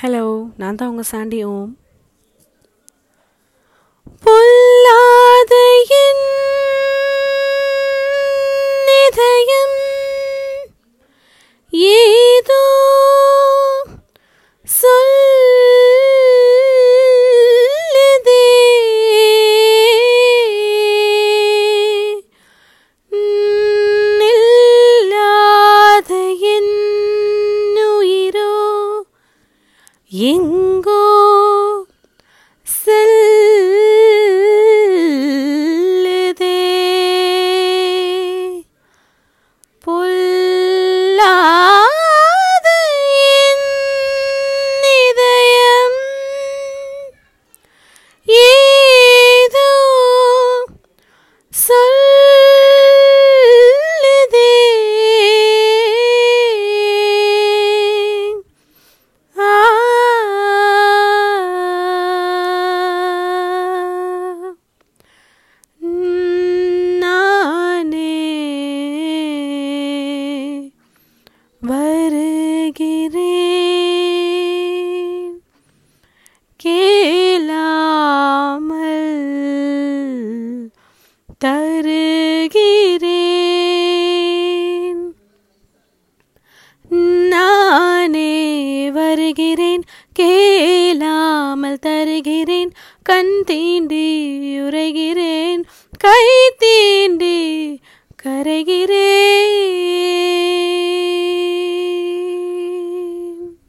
Hello நான் தான் உங்கள் சாண்டி ஓம். பொல்லாத என் இதயம் ஏ எங்கோ செல்லுதே. பொல்லாத என் இதயம் ஏதோ சொல்லுதே வருகிறேன். கேளாமல் தருகிறேன். நானே வருகிறேன். கேளாமல் தருகிறேன். கண் தீண்டி உரைகிறேன். கை தீ